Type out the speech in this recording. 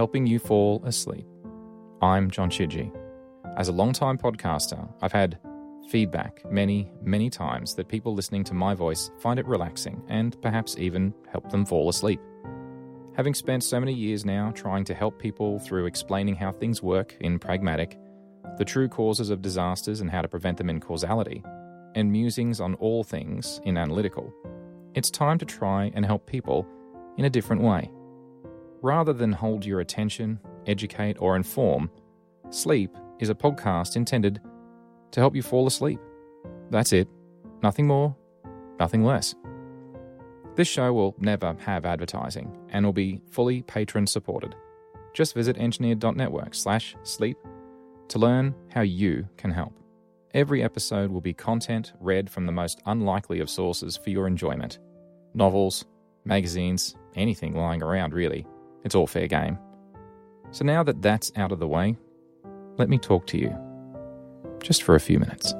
helping you fall asleep. I'm John Chidgey. As a long-time podcaster, I've had feedback many, many times that people listening to my voice find it relaxing and perhaps even help them fall asleep. Having spent so many years now trying to help people through explaining how things work in pragmatic, the true causes of disasters and how to prevent them in causality, and musings on all things in analytical, it's time to try and help people in a different way. Rather than hold your attention, educate, or inform, Sleep is a podcast intended to help you fall asleep. That's it. Nothing more, nothing less. This show will never have advertising and will be fully patron supported. Just visit engineered.network slash sleep to learn how you can help. Every episode will be content read from the most unlikely of sources for your enjoyment novels, magazines, anything lying around, really. It's all fair game. So now that that's out of the way, let me talk to you just for a few minutes.